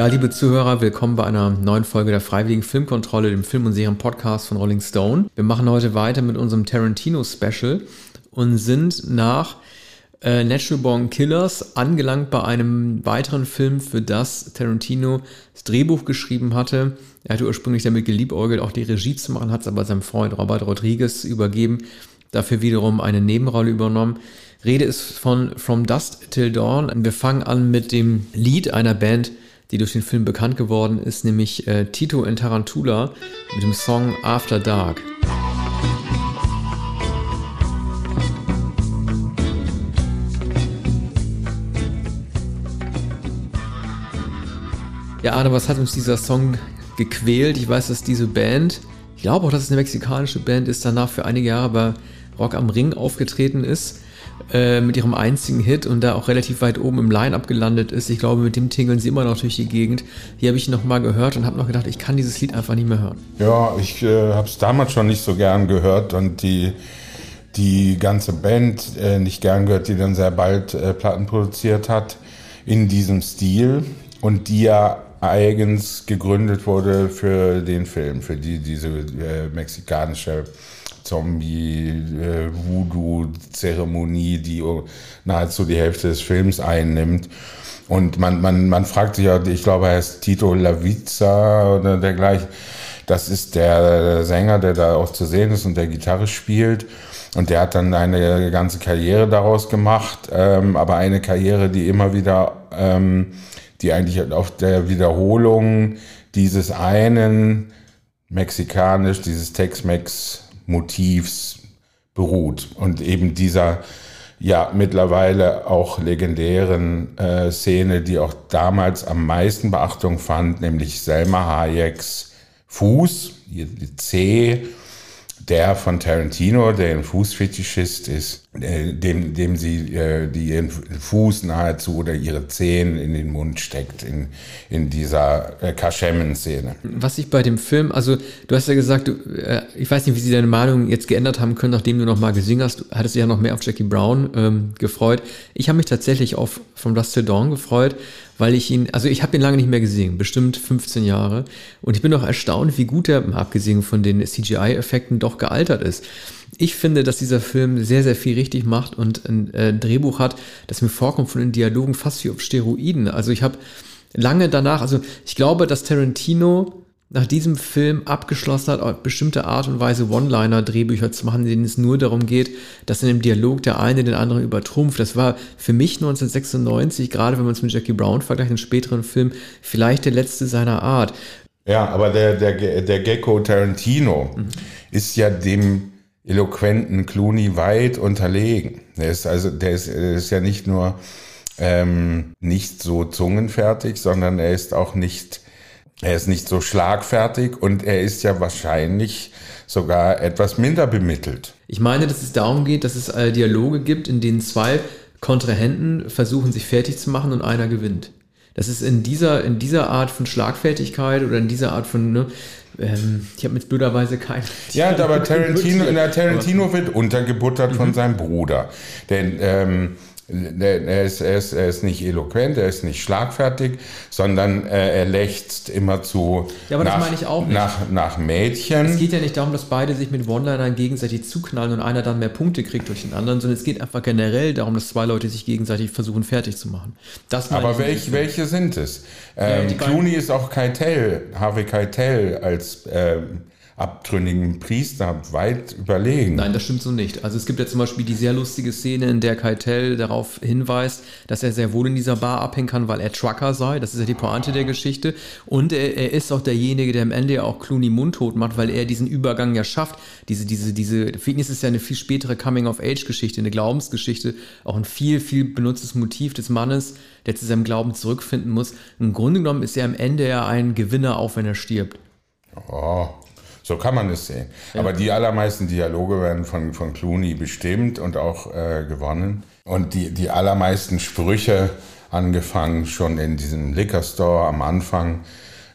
Ja, liebe Zuhörer, willkommen bei einer neuen Folge der Freiwilligen Filmkontrolle, dem Film- und Serien-Podcast von Rolling Stone. Wir machen heute weiter mit unserem Tarantino-Special und sind nach äh, Natural Born Killers angelangt bei einem weiteren Film, für das Tarantino das Drehbuch geschrieben hatte. Er hatte ursprünglich damit geliebäugelt, auch die Regie zu machen, hat es aber seinem Freund Robert Rodriguez übergeben, dafür wiederum eine Nebenrolle übernommen. Rede ist von From Dust Till Dawn. Wir fangen an mit dem Lied einer Band, die durch den Film bekannt geworden ist, nämlich äh, Tito in Tarantula mit dem Song After Dark. Ja, Arne, was hat uns dieser Song gequält? Ich weiß, dass diese Band, ich glaube auch, dass es eine mexikanische Band ist, danach für einige Jahre bei Rock am Ring aufgetreten ist äh, mit ihrem einzigen Hit und da auch relativ weit oben im Line-Up gelandet ist. Ich glaube, mit dem tingeln sie immer noch durch die Gegend. Hier habe ich noch mal gehört und habe noch gedacht, ich kann dieses Lied einfach nicht mehr hören. Ja, ich äh, habe es damals schon nicht so gern gehört und die die ganze Band äh, nicht gern gehört, die dann sehr bald äh, Platten produziert hat in diesem Stil und die ja eigens gegründet wurde für den Film, für die diese äh, mexikanische Zombie-Voodoo-Zeremonie, äh, die nahezu die Hälfte des Films einnimmt. Und man, man, man fragt sich ja, ich glaube, er ist Tito Laviza oder dergleichen. Das ist der Sänger, der da auch zu sehen ist und der Gitarre spielt. Und der hat dann eine ganze Karriere daraus gemacht, ähm, aber eine Karriere, die immer wieder, ähm, die eigentlich auf der Wiederholung dieses einen mexikanisch, dieses Tex-Mex Motivs beruht. Und eben dieser ja mittlerweile auch legendären äh, Szene, die auch damals am meisten Beachtung fand, nämlich Selma Hayeks Fuß, die C der von Tarantino, der ein Fußfetischist ist, dem, dem sie äh, die ihren Fuß nahezu oder ihre Zehen in den Mund steckt in, in dieser äh, Kaschemmen-Szene. Was ich bei dem Film, also du hast ja gesagt, du, äh, ich weiß nicht, wie sie deine Meinung jetzt geändert haben können, nachdem du nochmal gesungen hast. Du hattest dich ja noch mehr auf Jackie Brown ähm, gefreut. Ich habe mich tatsächlich auf From Dust Till Dawn gefreut, weil ich ihn, also ich habe ihn lange nicht mehr gesehen, bestimmt 15 Jahre. Und ich bin auch erstaunt, wie gut er, abgesehen von den CGI-Effekten, doch gealtert ist. Ich finde, dass dieser Film sehr, sehr viel richtig macht und ein äh, Drehbuch hat, das mir vorkommt von den Dialogen fast wie auf Steroiden. Also ich habe lange danach, also ich glaube, dass Tarantino nach diesem Film abgeschlossen hat, auf bestimmte Art und Weise One-Liner-Drehbücher zu machen, denen es nur darum geht, dass in dem Dialog der eine den anderen übertrumpft. Das war für mich 1996, gerade wenn man es mit Jackie Brown vergleicht, einen späteren Film, vielleicht der letzte seiner Art. Ja, aber der, der, der Gecko Tarantino mhm. ist ja dem eloquenten Clooney weit unterlegen. Der ist also, der ist, der ist ja nicht nur ähm, nicht so zungenfertig, sondern er ist auch nicht er ist nicht so schlagfertig und er ist ja wahrscheinlich sogar etwas minder bemittelt. Ich meine, dass es darum geht, dass es äh, Dialoge gibt, in denen zwei Kontrahenten versuchen, sich fertig zu machen und einer gewinnt. Das ist in dieser, in dieser Art von Schlagfertigkeit oder in dieser Art von, ne, ähm, ich habe mit blöderweise kein. Ja, aber Tarantino, in der Tarantino wird untergebuttert mhm. von seinem Bruder. Denn ähm, er ist, er, ist, er ist nicht eloquent, er ist nicht schlagfertig, sondern äh, er lächzt immer zu ja, aber nach, das meine ich auch nicht. Nach, nach Mädchen. Es geht ja nicht darum, dass beide sich mit One-Linern gegenseitig zuknallen und einer dann mehr Punkte kriegt durch den anderen, sondern es geht einfach generell darum, dass zwei Leute sich gegenseitig versuchen fertig zu machen. Das aber welch, welche sind es? Ähm, ja, Clooney ist auch Keitel, Harvey Keitel als ähm, abtrünnigen Priester weit überlegen. Nein, das stimmt so nicht. Also es gibt ja zum Beispiel die sehr lustige Szene, in der Keitel darauf hinweist, dass er sehr wohl in dieser Bar abhängen kann, weil er Trucker sei. Das ist ja die Pointe der Geschichte. Und er, er ist auch derjenige, der am Ende ja auch Clooney mundtot macht, weil er diesen Übergang ja schafft. Diese, diese, diese, ihn ist ja eine viel spätere Coming-of-Age-Geschichte, eine Glaubensgeschichte, auch ein viel, viel benutztes Motiv des Mannes, der zu seinem Glauben zurückfinden muss. Im Grunde genommen ist er am Ende ja ein Gewinner, auch wenn er stirbt. Oh, so kann man es sehen. Ja. Aber die allermeisten Dialoge werden von, von Clooney bestimmt und auch äh, gewonnen. Und die, die allermeisten Sprüche, angefangen schon in diesem Liquor Store am Anfang,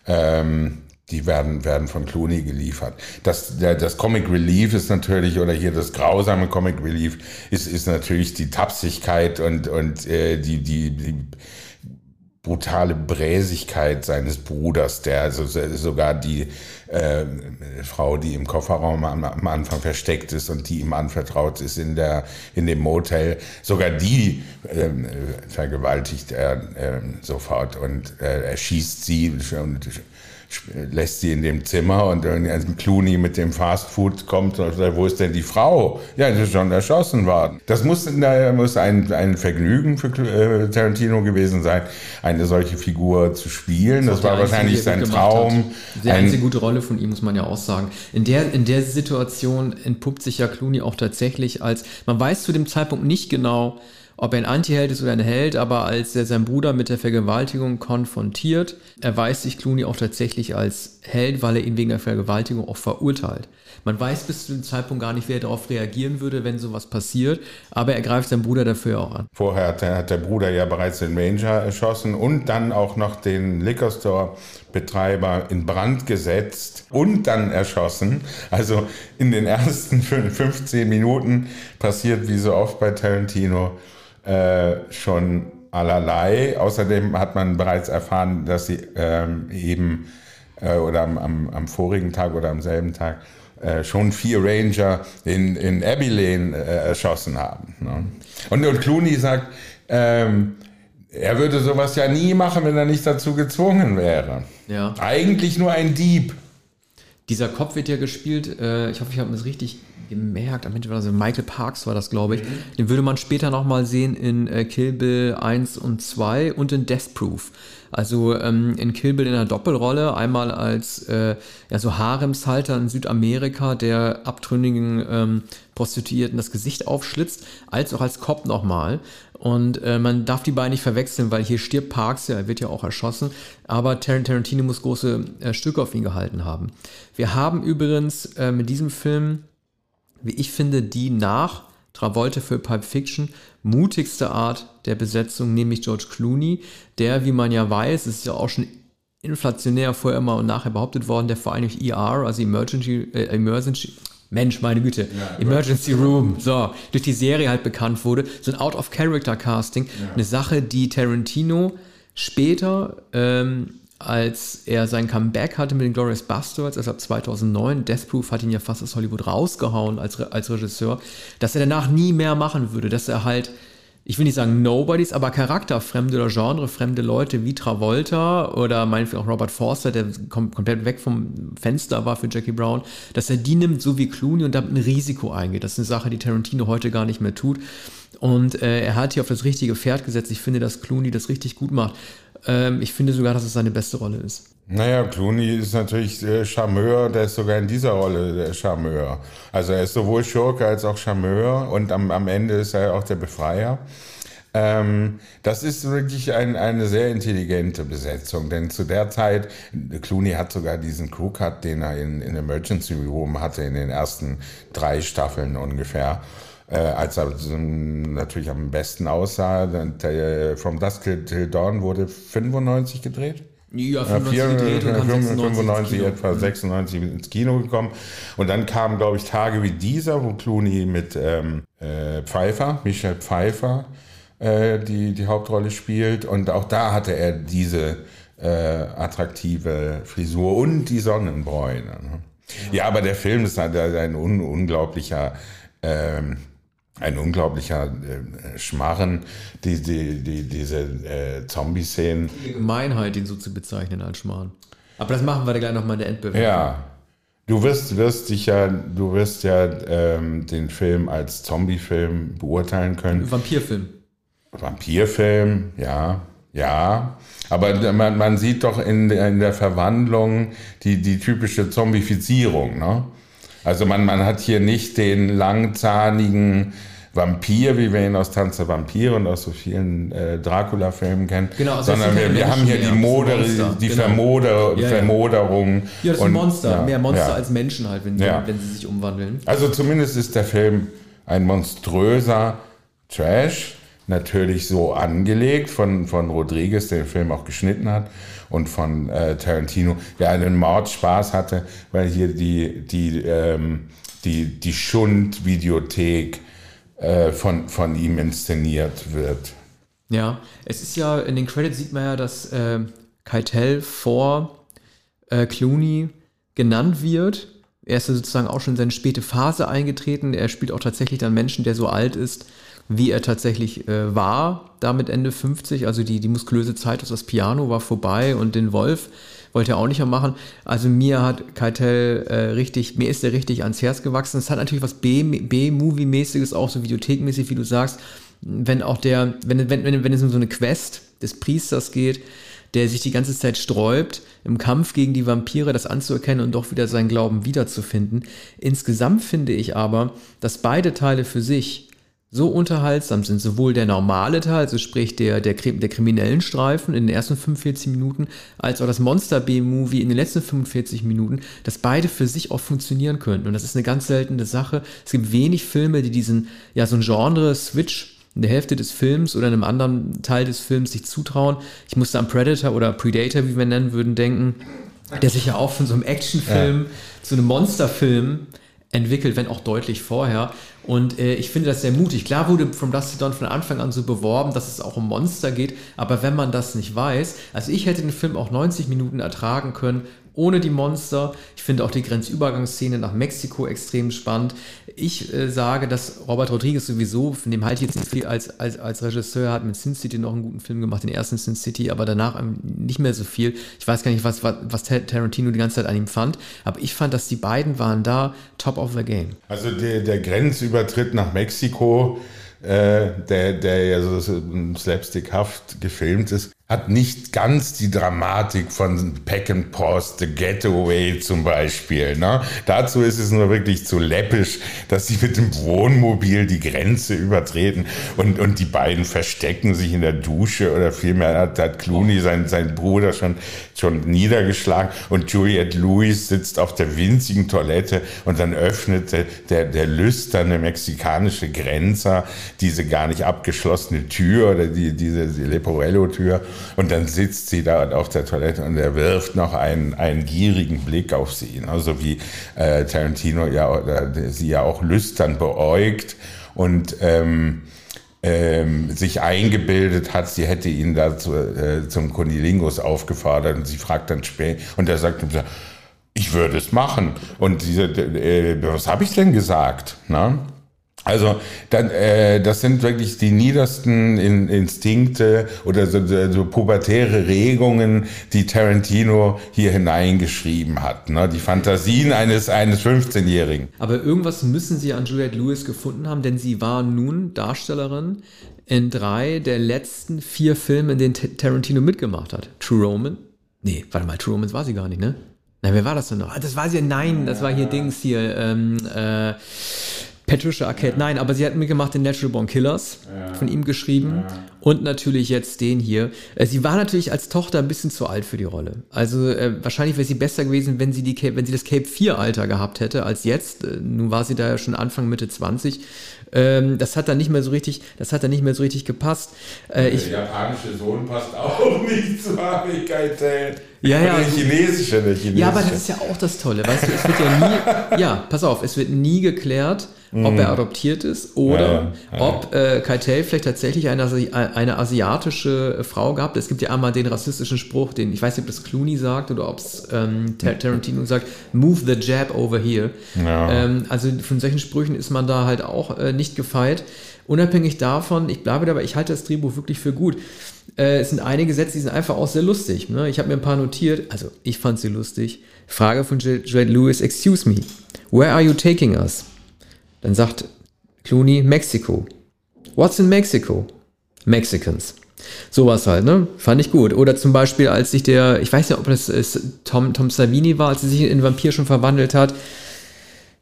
ähm, die werden, werden von Clooney geliefert. Das, der, das Comic Relief ist natürlich, oder hier das grausame Comic Relief, ist, ist natürlich die Tapsigkeit und, und äh, die, die, die brutale Bräsigkeit seines Bruders, der also sogar die äh, Frau, die im Kofferraum am, am, Anfang versteckt ist und die ihm anvertraut ist in der in dem Motel, sogar die äh, vergewaltigt er äh, sofort und äh, erschießt sie und lässt sie in dem Zimmer und Clooney mit dem Fastfood kommt und sagt, wo ist denn die Frau? Ja, sie ist schon erschossen worden. Das muss, muss ein, ein Vergnügen für äh, Tarantino gewesen sein, eine solche Figur zu spielen. Das, das war wahrscheinlich sein Traum. Die einzige gute Rolle von ihm, muss man ja auch sagen. In der, in der Situation entpuppt sich ja Clooney auch tatsächlich als, man weiß zu dem Zeitpunkt nicht genau, ob er ein Antiheld ist oder ein Held, aber als er seinen Bruder mit der Vergewaltigung konfrontiert, erweist sich Clooney auch tatsächlich als Held, weil er ihn wegen der Vergewaltigung auch verurteilt. Man weiß bis zu dem Zeitpunkt gar nicht, wer darauf reagieren würde, wenn sowas passiert, aber er greift seinen Bruder dafür auch an. Vorher hat der, hat der Bruder ja bereits den Ranger erschossen und dann auch noch den Liquor Store Betreiber in Brand gesetzt und dann erschossen. Also in den ersten 15 Minuten passiert wie so oft bei Tarantino äh, schon allerlei. Außerdem hat man bereits erfahren, dass sie ähm, eben äh, oder am, am, am, vorigen Tag oder am selben Tag äh, schon vier Ranger in, in Abilene äh, erschossen haben. Ne? Und, und Clooney sagt, ähm, er würde sowas ja nie machen, wenn er nicht dazu gezwungen wäre. Ja. Eigentlich nur ein Dieb. Dieser Kopf wird ja gespielt, äh, ich hoffe, ich habe das richtig gemerkt, am Ende war das Michael Parks war das, glaube ich. Mhm. Den würde man später nochmal sehen in äh, Kill Bill 1 und 2 und in Death Proof. Also ähm, in Kill Bill in einer Doppelrolle, einmal als äh, ja, so Haremshalter in Südamerika, der abtrünnigen ähm, Prostituierten das Gesicht aufschlitzt, als auch als Cop nochmal. Und äh, man darf die beiden nicht verwechseln, weil hier stirbt Parks, ja, er wird ja auch erschossen, aber Tarantino muss große äh, Stücke auf ihn gehalten haben. Wir haben übrigens äh, mit diesem Film wie ich finde, die nach Travolta für Pulp Fiction mutigste Art der Besetzung, nämlich George Clooney, der, wie man ja weiß, ist ja auch schon inflationär vorher immer und nachher behauptet worden, der vor allem durch ER, also Emergency, äh, Emergency, Mensch, meine Güte, ja, Emergency Room, so, durch die Serie halt bekannt wurde, so ein Out-of-Character-Casting, ja. eine Sache, die Tarantino später ähm, als er sein Comeback hatte mit den Glorious Bastards, also ab 2009, Death Proof hat ihn ja fast aus Hollywood rausgehauen als, als Regisseur, dass er danach nie mehr machen würde, dass er halt, ich will nicht sagen Nobodies, aber charakterfremde oder genrefremde Leute wie Travolta oder meinetwegen auch Robert Forster, der kom komplett weg vom Fenster war für Jackie Brown, dass er die nimmt, so wie Clooney und damit ein Risiko eingeht. Das ist eine Sache, die Tarantino heute gar nicht mehr tut. Und äh, er hat hier auf das richtige Pferd gesetzt. Ich finde, dass Clooney das richtig gut macht. Ähm, ich finde sogar, dass es seine beste Rolle ist. Naja, Clooney ist natürlich der Charmeur, der ist sogar in dieser Rolle der Charmeur. Also er ist sowohl Schurke als auch Charmeur und am, am Ende ist er auch der Befreier. Ähm, das ist wirklich ein, eine sehr intelligente Besetzung, denn zu der Zeit, Clooney hat sogar diesen Crewcut, den er in, in Emergency Room hatte, in den ersten drei Staffeln ungefähr äh, als er natürlich am besten aussah. Der, From Dusk Till Dawn wurde 95 gedreht. Ja, 95 ja, gedreht und 95, 95 etwa 96 ins Kino gekommen. Und dann kamen, glaube ich, Tage wie dieser, wo Clooney mit ähm, äh, Pfeiffer, Michelle Pfeiffer, äh, die die Hauptrolle spielt. Und auch da hatte er diese äh, attraktive Frisur und die Sonnenbräune. Ne? Ja. ja. aber der Film ist halt ein un unglaublicher ähm, ein unglaublicher äh, Schmarren, die, die, die, diese äh, Zombie-Szenen. Die Gemeinheit, ihn so zu bezeichnen als Schmarren. Aber das machen wir dann gleich nochmal in der Endbewertung. Ja. Du wirst, wirst dich ja, du wirst ja ähm, den Film als Zombie-Film beurteilen können. Vampirfilm. Vampirfilm, ja, ja. Aber man, man sieht doch in, in der Verwandlung die, die typische Zombifizierung, ne? Also man, man hat hier nicht den langzahnigen Vampir, wie wir ihn aus Tanz der Vampire und aus so vielen äh, Dracula-Filmen kennen, genau, also sondern wir, wir haben hier die, Moder, die genau. Vermoder, ja, ja. Vermoderung. Ja, das ein Monster, ja, mehr Monster als Menschen halt, wenn, wenn sie sich umwandeln. Also zumindest ist der Film ein monströser Trash, natürlich so angelegt von, von Rodriguez, der den Film auch geschnitten hat und von äh, Tarantino, der einen Mordspaß hatte, weil hier die, die, ähm, die, die Schund-Videothek äh, von, von ihm inszeniert wird. Ja, es ist ja, in den Credits sieht man ja, dass äh, Keitel vor äh, Clooney genannt wird. Er ist ja sozusagen auch schon in seine späte Phase eingetreten. Er spielt auch tatsächlich dann Menschen, der so alt ist, wie er tatsächlich äh, war, damit Ende 50. Also die, die muskulöse Zeit aus das Piano war vorbei und den Wolf wollte er auch nicht mehr machen. Also mir hat Keitel äh, richtig, mir ist er richtig ans Herz gewachsen. Es hat natürlich was B-Movie-mäßiges, auch so videothekmäßig, wie du sagst. Wenn auch der, wenn, wenn, wenn, wenn es um so eine Quest des Priesters geht, der sich die ganze Zeit sträubt, im Kampf gegen die Vampire das anzuerkennen und doch wieder seinen Glauben wiederzufinden. Insgesamt finde ich aber, dass beide Teile für sich so unterhaltsam sind. Sowohl der normale Teil, also sprich der, der, der kriminellen Streifen in den ersten 45 Minuten, als auch das Monster B-Movie in den letzten 45 Minuten, dass beide für sich auch funktionieren könnten. Und das ist eine ganz seltene Sache. Es gibt wenig Filme, die diesen, ja, so ein Genre-Switch in der Hälfte des Films oder in einem anderen Teil des Films sich zutrauen. Ich musste an Predator oder Predator, wie wir nennen würden, denken, der sich ja auch von so einem Actionfilm ja. zu einem Monsterfilm entwickelt, wenn auch deutlich vorher. Und äh, ich finde das sehr mutig. Klar wurde From Dust to Dawn von Anfang an so beworben, dass es auch um Monster geht, aber wenn man das nicht weiß, also ich hätte den Film auch 90 Minuten ertragen können, ohne die Monster. Ich finde auch die Grenzübergangsszene nach Mexiko extrem spannend. Ich äh, sage, dass Robert Rodriguez sowieso, von dem halte ich jetzt nicht viel als, als, als Regisseur, hat mit Sin City noch einen guten Film gemacht, den ersten Sin City, aber danach nicht mehr so viel. Ich weiß gar nicht, was, was, was Tarantino die ganze Zeit an ihm fand, aber ich fand, dass die beiden waren da top of the game. Also der, der Grenzübertritt nach Mexiko, äh, der, der ja so slapstickhaft gefilmt ist, hat nicht ganz die Dramatik von Pack and Pause, The Getaway zum Beispiel. Ne? Dazu ist es nur wirklich zu läppisch, dass sie mit dem Wohnmobil die Grenze übertreten und, und die beiden verstecken sich in der Dusche oder vielmehr hat, hat Clooney seinen, seinen Bruder schon, schon niedergeschlagen und Juliette Lewis sitzt auf der winzigen Toilette und dann öffnet der, der, der lüsterne mexikanische Grenzer diese gar nicht abgeschlossene Tür oder die, diese die Leporello-Tür und dann sitzt sie da auf der Toilette und er wirft noch einen, einen gierigen Blick auf sie. Also wie äh, Tarantino ja oder sie ja auch lüstern beäugt und ähm, ähm, sich eingebildet hat, sie hätte ihn da zu, äh, zum Kunilingus aufgefordert und sie fragt dann später und er sagt ich würde es machen. Und diese, äh, was habe ich denn gesagt? Na? Also dann, äh, das sind wirklich die niedersten in, Instinkte oder so, so pubertäre Regungen, die Tarantino hier hineingeschrieben hat. Ne? Die Fantasien eines, eines 15-Jährigen. Aber irgendwas müssen Sie an Juliette Lewis gefunden haben, denn sie war nun Darstellerin in drei der letzten vier Filme, in denen Tarantino mitgemacht hat. True Roman? Nee, warte mal, True Romans war sie gar nicht, ne? Nein, wer war das denn noch? Ah, das war sie, nein, das war hier Dings hier, ähm, äh, Patricia Arquette, ja. nein, aber sie hat mitgemacht in Natural Born Killers, ja. von ihm geschrieben. Ja. Und natürlich jetzt den hier. Äh, sie war natürlich als Tochter ein bisschen zu alt für die Rolle. Also äh, wahrscheinlich wäre sie besser gewesen, wenn sie, die Cape, wenn sie das Cape 4 Alter gehabt hätte als jetzt. Äh, nun war sie da ja schon Anfang, Mitte 20. Ähm, das hat dann nicht mehr so richtig, das hat dann nicht mehr so richtig gepasst. Äh, der japanische Sohn passt auch nicht zu Harvey. Ja, ja. Der chinesische, der chinesische. Ja, aber das ist ja auch das Tolle. Weißt du, es wird ja nie, ja, pass auf, es wird nie geklärt, ob mhm. er adoptiert ist oder ja, ja. ob äh, Keitel vielleicht tatsächlich eine, eine asiatische Frau gab. Es gibt ja einmal den rassistischen Spruch, den ich weiß nicht, ob das Clooney sagt oder ob es ähm, Tarantino sagt, move the jab over here. Ja. Ähm, also von solchen Sprüchen ist man da halt auch äh, nicht gefeit. Unabhängig davon, ich bleibe dabei, ich halte das Drehbuch wirklich für gut. Äh, es sind einige Sätze, die sind einfach auch sehr lustig. Ne? Ich habe mir ein paar notiert, also ich fand sie lustig. Frage von Juliette Lewis, excuse me, where are you taking us? Dann sagt Clooney, Mexiko. What's in Mexico? Mexicans. Sowas halt, ne? Fand ich gut. Oder zum Beispiel, als sich der, ich weiß ja, ob das Tom, Tom Savini war, als er sich in Vampir schon verwandelt hat.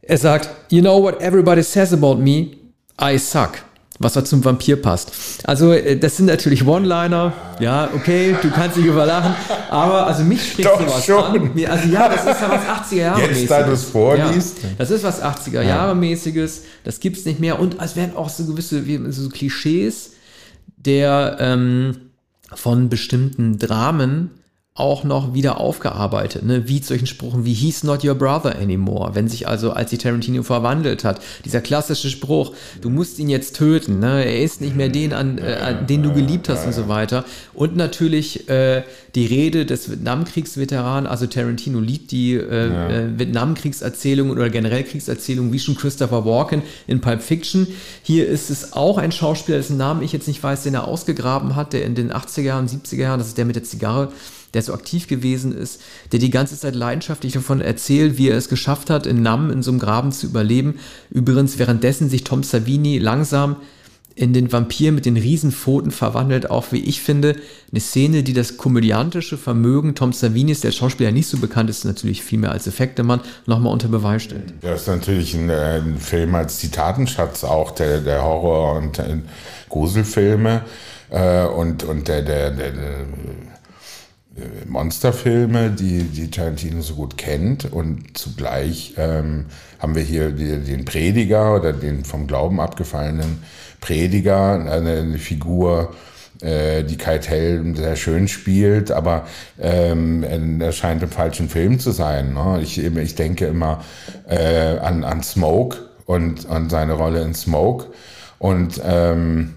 Er sagt, you know what everybody says about me? I suck was da zum Vampir passt. Also, äh, das sind natürlich One-Liner. Ja, okay, du kannst dich überlachen. Aber, also mich spricht Doch sowas schon. an. Also, ja, das ist ja was 80er Jahre mäßiges. Jetzt, da du es vorliest. Ja, das ist was 80er Jahre mäßiges. Das gibt's nicht mehr. Und es werden auch so gewisse so Klischees der ähm, von bestimmten Dramen auch noch wieder aufgearbeitet, ne? wie solchen Spruchen wie He's not your brother anymore, wenn sich also, als sich Tarantino verwandelt hat, dieser klassische Spruch, du musst ihn jetzt töten, ne? er ist nicht mehr den, an, äh, an den du geliebt hast und so weiter. Und natürlich äh, die Rede des Vietnamkriegsveteranen, also Tarantino liebt die äh, ja. äh, Vietnamkriegserzählungen oder generell Kriegserzählungen, wie schon Christopher Walken in Pulp Fiction. Hier ist es auch ein Schauspieler, dessen Namen ich jetzt nicht weiß, den er ausgegraben hat, der in den 80er Jahren, 70er Jahren, das ist der mit der Zigarre, der so aktiv gewesen ist, der die ganze Zeit leidenschaftlich davon erzählt, wie er es geschafft hat, in Nam in so einem Graben zu überleben. Übrigens währenddessen sich Tom Savini langsam in den Vampir mit den Riesenpfoten verwandelt, auch wie ich finde, eine Szene, die das komödiantische Vermögen Tom Savinis, der Schauspieler nicht so bekannt ist, natürlich viel mehr als Effektemann, nochmal unter Beweis stellt. Ja, ist natürlich ein, ein, Film als Zitatenschatz auch der, der Horror- und äh, Gruselfilme äh, und, und der, der, der, der äh, Monsterfilme, die, die Tarantino so gut kennt. Und zugleich ähm, haben wir hier den Prediger oder den vom Glauben abgefallenen Prediger, eine, eine Figur, äh, die Kai Tell sehr schön spielt, aber ähm, er scheint im falschen Film zu sein. Ne? Ich, ich denke immer äh, an, an Smoke und an seine Rolle in Smoke. Und ähm,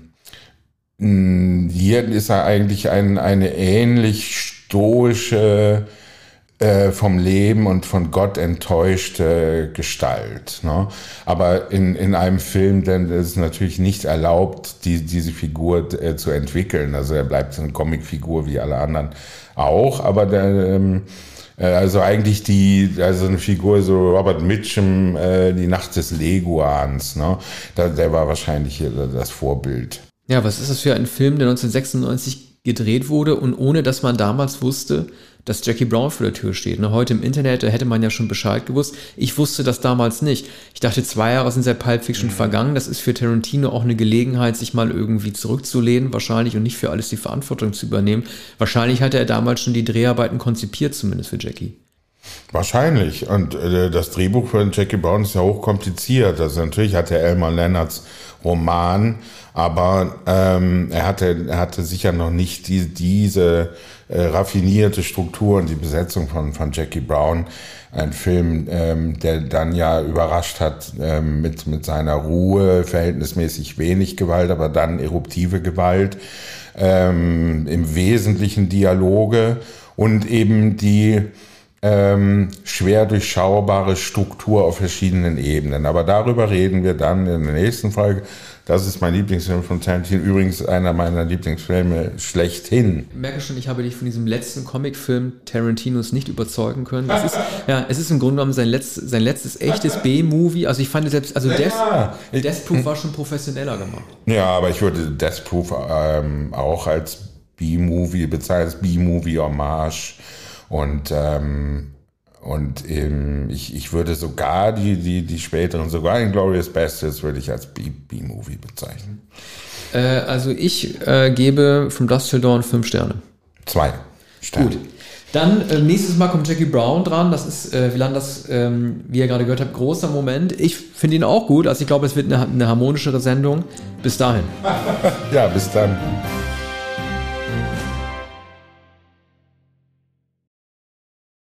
hier ist er eigentlich ein, eine ähnlich stoische, äh, vom Leben und von Gott enttäuschte Gestalt. Ne? Aber in, in einem Film, denn es ist natürlich nicht erlaubt, die, diese Figur äh, zu entwickeln. Also er bleibt eine Comicfigur wie alle anderen auch, aber der, ähm, äh, also eigentlich die, also eine Figur so Robert Mitchum, äh, die Nacht des Leguans, ne? Da, der war wahrscheinlich das Vorbild. Ja, was ist das für ein Film, der 1996 gedreht wurde und ohne dass man damals wusste, dass Jackie Brown vor der Tür steht. Ne, heute im Internet, da hätte man ja schon Bescheid gewusst. Ich wusste das damals nicht. Ich dachte, zwei Jahre sind seit Pulp Fiction mhm. vergangen. Das ist für Tarantino auch eine Gelegenheit, sich mal irgendwie zurückzulehnen, wahrscheinlich, und nicht für alles die Verantwortung zu übernehmen. Wahrscheinlich hatte er damals schon die Dreharbeiten konzipiert, zumindest für Jackie. Wahrscheinlich. Und äh, das Drehbuch für Jackie Brown ist ja hochkompliziert. Also natürlich hat er Elmer Leonards Roman, aber ähm, er, hatte, er hatte sicher noch nicht die, diese äh, raffinierte Struktur und die Besetzung von, von Jackie Brown. Ein Film, ähm, der dann ja überrascht hat ähm, mit, mit seiner Ruhe, verhältnismäßig wenig Gewalt, aber dann eruptive Gewalt, ähm, im Wesentlichen Dialoge und eben die ähm, schwer durchschaubare Struktur auf verschiedenen Ebenen. Aber darüber reden wir dann in der nächsten Folge. Das ist mein Lieblingsfilm von Tarantino. Übrigens einer meiner Lieblingsfilme schlechthin. Ich merke schon, ich habe dich von diesem letzten Comicfilm Tarantinos nicht überzeugen können. Es ist, ja, es ist im Grunde genommen sein, letzt, sein letztes echtes B-Movie. Also ich fand selbst, also Death, ja. Death Proof war schon professioneller gemacht. Ja, aber ich würde Death Proof ähm, auch als B-Movie bezeichnen, als B-Movie-Hommage. Und ähm, und ähm, ich, ich würde sogar die, die, die späteren, sogar den Glorious Bastards würde ich als B-Movie bezeichnen. Äh, also ich äh, gebe From Dust Till Dawn fünf Sterne. Zwei Sterne. Gut. Dann äh, nächstes Mal kommt Jackie Brown dran. Das ist, äh, wie das, ähm, wie ihr gerade gehört habt, großer Moment. Ich finde ihn auch gut. Also ich glaube, es wird eine, eine harmonischere Sendung. Bis dahin. ja, bis dann.